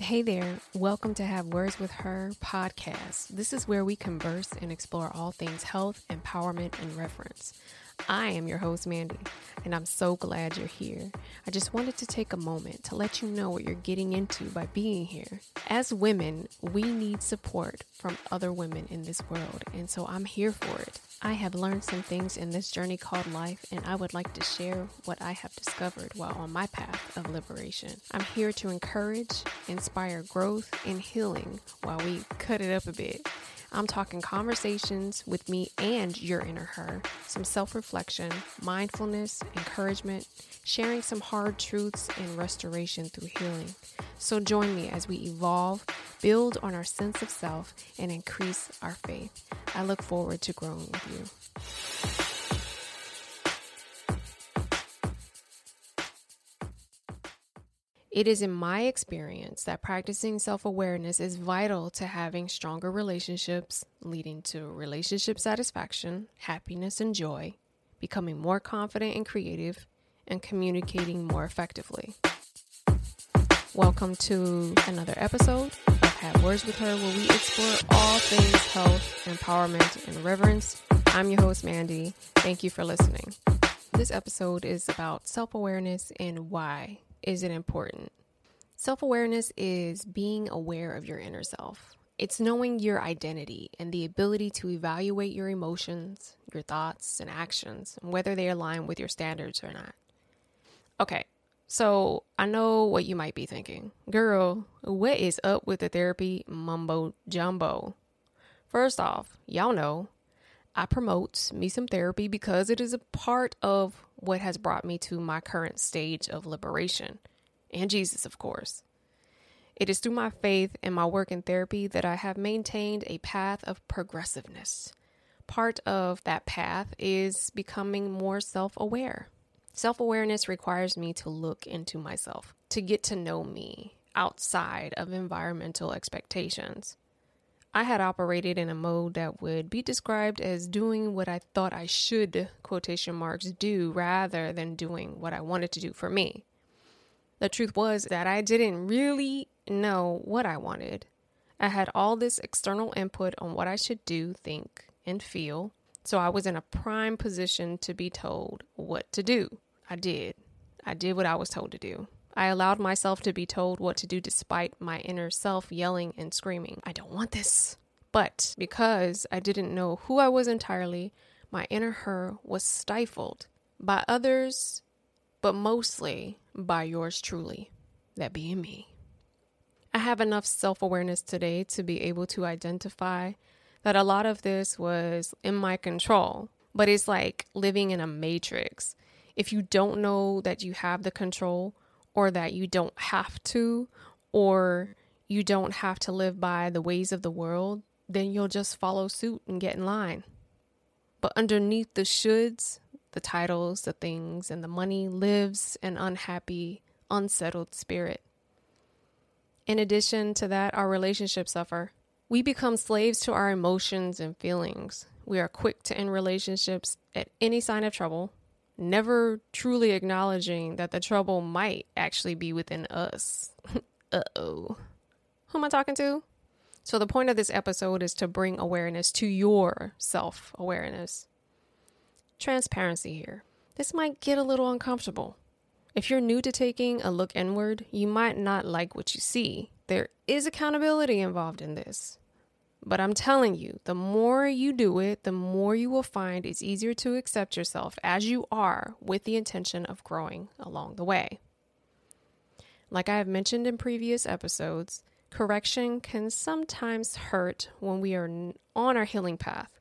Hey there, welcome to Have Words with Her podcast. This is where we converse and explore all things health, empowerment, and reverence. I am your host, Mandy, and I'm so glad you're here. I just wanted to take a moment to let you know what you're getting into by being here. As women, we need support from other women in this world, and so I'm here for it. I have learned some things in this journey called life, and I would like to share what I have discovered while on my path of liberation. I'm here to encourage, inspire growth, and healing while we cut it up a bit. I'm talking conversations with me and your inner her, some self reflection, mindfulness, encouragement, sharing some hard truths, and restoration through healing. So join me as we evolve, build on our sense of self, and increase our faith. I look forward to growing with you. It is in my experience that practicing self awareness is vital to having stronger relationships, leading to relationship satisfaction, happiness, and joy, becoming more confident and creative, and communicating more effectively. Welcome to another episode of Have Words with Her, where we explore all things health, empowerment, and reverence. I'm your host, Mandy. Thank you for listening. This episode is about self awareness and why is it important? Self awareness is being aware of your inner self. It's knowing your identity and the ability to evaluate your emotions, your thoughts, and actions, and whether they align with your standards or not. Okay, so I know what you might be thinking. Girl, what is up with the therapy mumbo jumbo? First off, y'all know I promote me some therapy because it is a part of what has brought me to my current stage of liberation, and Jesus, of course. It is through my faith and my work in therapy that I have maintained a path of progressiveness. Part of that path is becoming more self aware. Self awareness requires me to look into myself, to get to know me outside of environmental expectations. I had operated in a mode that would be described as doing what I thought I should, quotation marks, do rather than doing what I wanted to do for me. The truth was that I didn't really know what I wanted. I had all this external input on what I should do, think, and feel, so I was in a prime position to be told what to do. I did. I did what I was told to do. I allowed myself to be told what to do despite my inner self yelling and screaming, I don't want this. But because I didn't know who I was entirely, my inner her was stifled by others, but mostly by yours truly, that being me. I have enough self awareness today to be able to identify that a lot of this was in my control, but it's like living in a matrix. If you don't know that you have the control, or that you don't have to, or you don't have to live by the ways of the world, then you'll just follow suit and get in line. But underneath the shoulds, the titles, the things, and the money lives an unhappy, unsettled spirit. In addition to that, our relationships suffer. We become slaves to our emotions and feelings. We are quick to end relationships at any sign of trouble never truly acknowledging that the trouble might actually be within us. uh oh. Who am I talking to? So, the point of this episode is to bring awareness to your self awareness. Transparency here. This might get a little uncomfortable. If you're new to taking a look inward, you might not like what you see. There is accountability involved in this. But I'm telling you, the more you do it, the more you will find it's easier to accept yourself as you are with the intention of growing along the way. Like I have mentioned in previous episodes, correction can sometimes hurt when we are on our healing path.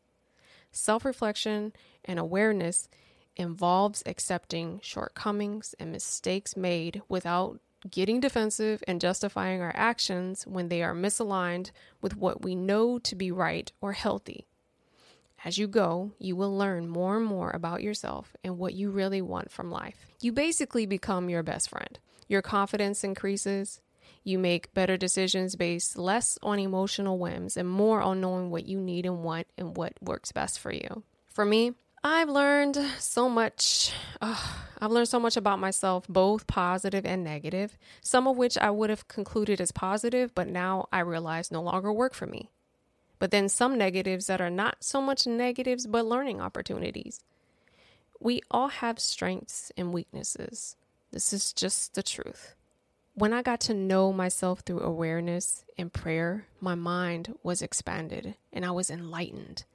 Self reflection and awareness involves accepting shortcomings and mistakes made without getting defensive and justifying our actions when they are misaligned with what we know to be right or healthy. As you go, you will learn more and more about yourself and what you really want from life. You basically become your best friend. Your confidence increases. You make better decisions based less on emotional whims and more on knowing what you need and want and what works best for you. For me, I've learned so much. Oh, I've learned so much about myself, both positive and negative, some of which I would have concluded as positive, but now I realize no longer work for me. But then some negatives that are not so much negatives, but learning opportunities. We all have strengths and weaknesses. This is just the truth. When I got to know myself through awareness and prayer, my mind was expanded and I was enlightened.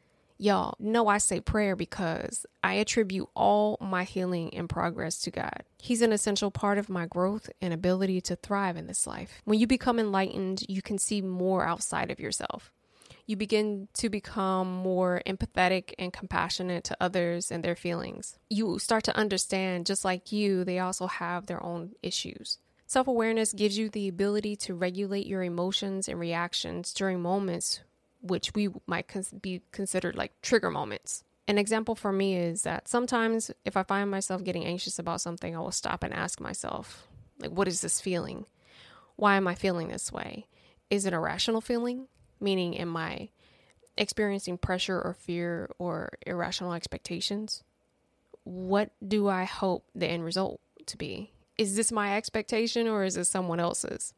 Y'all know I say prayer because I attribute all my healing and progress to God. He's an essential part of my growth and ability to thrive in this life. When you become enlightened, you can see more outside of yourself. You begin to become more empathetic and compassionate to others and their feelings. You start to understand, just like you, they also have their own issues. Self awareness gives you the ability to regulate your emotions and reactions during moments which we might cons- be considered like trigger moments. An example for me is that sometimes if I find myself getting anxious about something, I will stop and ask myself, like, what is this feeling? Why am I feeling this way? Is it a rational feeling? Meaning, am I experiencing pressure or fear or irrational expectations? What do I hope the end result to be? Is this my expectation or is it someone else's?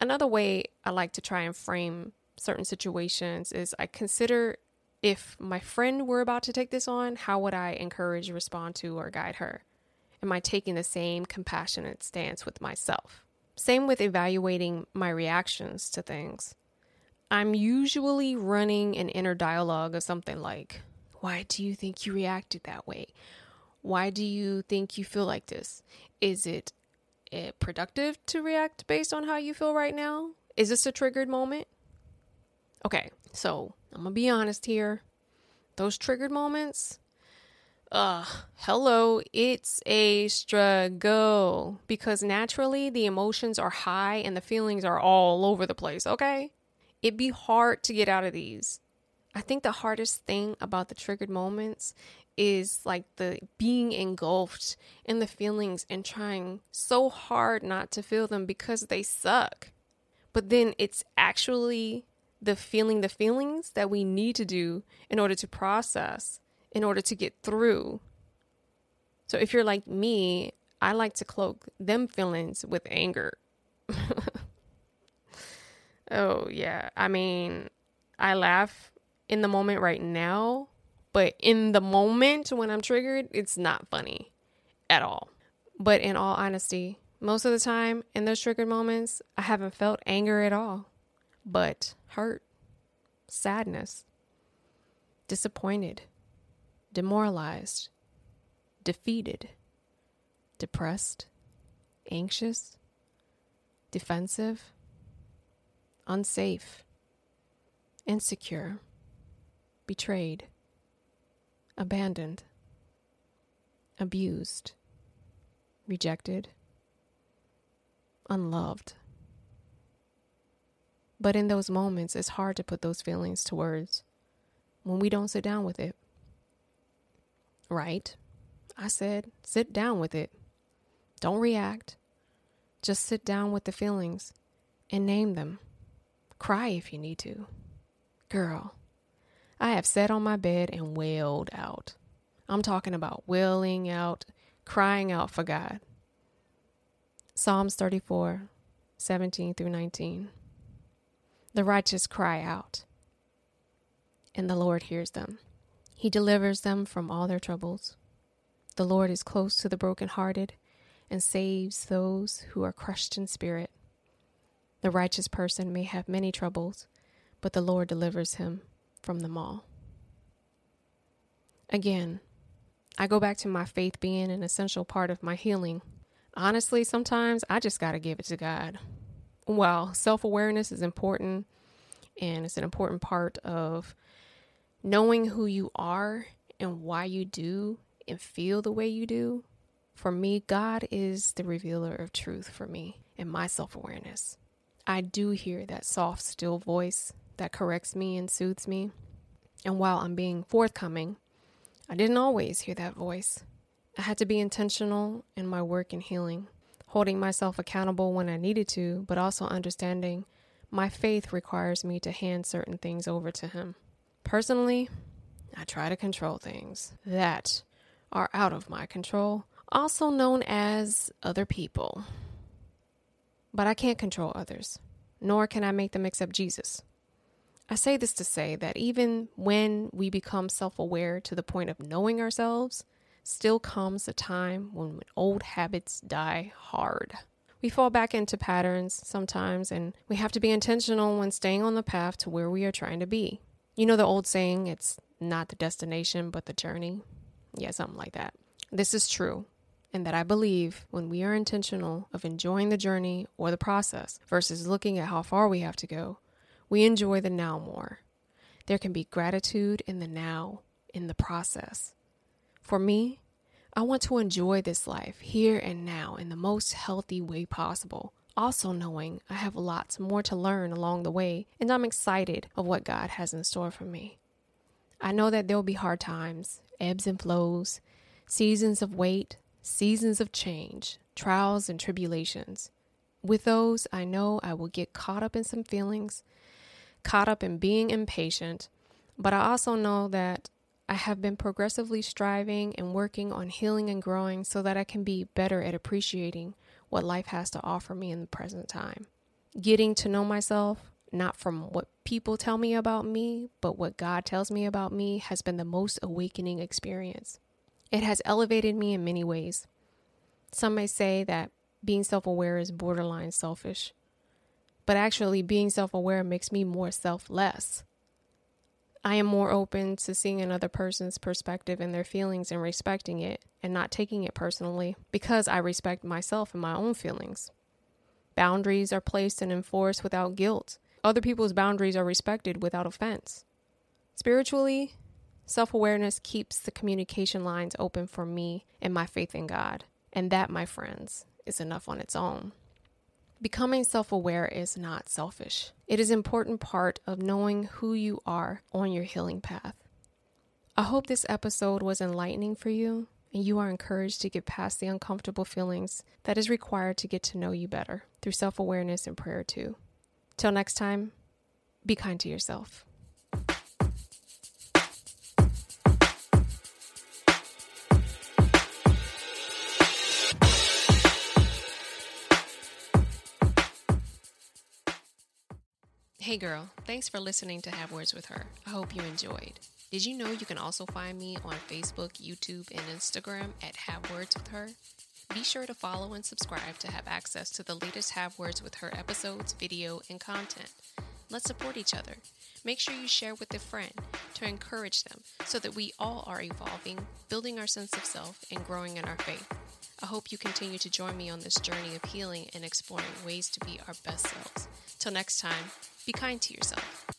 Another way I like to try and frame certain situations is I consider if my friend were about to take this on, how would I encourage, respond to, or guide her? Am I taking the same compassionate stance with myself? Same with evaluating my reactions to things. I'm usually running an inner dialogue of something like, Why do you think you reacted that way? Why do you think you feel like this? Is it, it eh, productive to react based on how you feel right now? Is this a triggered moment? Okay, so I'm gonna be honest here. Those triggered moments, uh, hello, it's a struggle because naturally the emotions are high and the feelings are all over the place, okay? It'd be hard to get out of these. I think the hardest thing about the triggered moments is like the being engulfed in the feelings and trying so hard not to feel them because they suck. But then it's actually the feeling the feelings that we need to do in order to process, in order to get through. So if you're like me, I like to cloak them feelings with anger. oh, yeah. I mean, I laugh in the moment right now, but in the moment when I'm triggered, it's not funny at all. But in all honesty, most of the time in those triggered moments, I haven't felt anger at all but hurt, sadness, disappointed, demoralized, defeated, depressed, anxious, defensive, unsafe, insecure, betrayed, abandoned, abused, rejected, unloved. But in those moments, it's hard to put those feelings to words when we don't sit down with it. Right? I said, sit down with it. Don't react. Just sit down with the feelings and name them. Cry if you need to. Girl, I have sat on my bed and wailed out. I'm talking about wailing out, crying out for God. Psalms 34, 17 through 19. The righteous cry out, and the Lord hears them. He delivers them from all their troubles. The Lord is close to the brokenhearted and saves those who are crushed in spirit. The righteous person may have many troubles, but the Lord delivers him from them all. Again, I go back to my faith being an essential part of my healing. Honestly, sometimes I just got to give it to God while self awareness is important and it's an important part of knowing who you are and why you do and feel the way you do, for me, God is the revealer of truth for me and my self awareness. I do hear that soft, still voice that corrects me and soothes me. And while I'm being forthcoming, I didn't always hear that voice. I had to be intentional in my work and healing holding myself accountable when I needed to, but also understanding my faith requires me to hand certain things over to Him. Personally, I try to control things that are out of my control, also known as other people. But I can't control others, nor can I make them accept Jesus. I say this to say that even when we become self aware to the point of knowing ourselves, still comes a time when old habits die hard. We fall back into patterns sometimes, and we have to be intentional when staying on the path to where we are trying to be. You know the old saying, it's not the destination, but the journey? Yeah, something like that. This is true, and that I believe when we are intentional of enjoying the journey or the process versus looking at how far we have to go, we enjoy the now more. There can be gratitude in the now, in the process. For me, I want to enjoy this life here and now in the most healthy way possible. Also, knowing I have lots more to learn along the way, and I'm excited of what God has in store for me. I know that there will be hard times, ebbs and flows, seasons of wait, seasons of change, trials and tribulations. With those, I know I will get caught up in some feelings, caught up in being impatient, but I also know that I have been progressively striving and working on healing and growing so that I can be better at appreciating what life has to offer me in the present time. Getting to know myself, not from what people tell me about me, but what God tells me about me, has been the most awakening experience. It has elevated me in many ways. Some may say that being self aware is borderline selfish, but actually, being self aware makes me more selfless. I am more open to seeing another person's perspective and their feelings and respecting it and not taking it personally because I respect myself and my own feelings. Boundaries are placed and enforced without guilt. Other people's boundaries are respected without offense. Spiritually, self awareness keeps the communication lines open for me and my faith in God. And that, my friends, is enough on its own. Becoming self aware is not selfish. It is an important part of knowing who you are on your healing path. I hope this episode was enlightening for you and you are encouraged to get past the uncomfortable feelings that is required to get to know you better through self awareness and prayer, too. Till next time, be kind to yourself. Hey girl, thanks for listening to Have Words with Her. I hope you enjoyed. Did you know you can also find me on Facebook, YouTube, and Instagram at Have Words with Her? Be sure to follow and subscribe to have access to the latest Have Words with Her episodes, video, and content. Let's support each other. Make sure you share with a friend to encourage them so that we all are evolving, building our sense of self, and growing in our faith. I hope you continue to join me on this journey of healing and exploring ways to be our best selves. Till next time, be kind to yourself.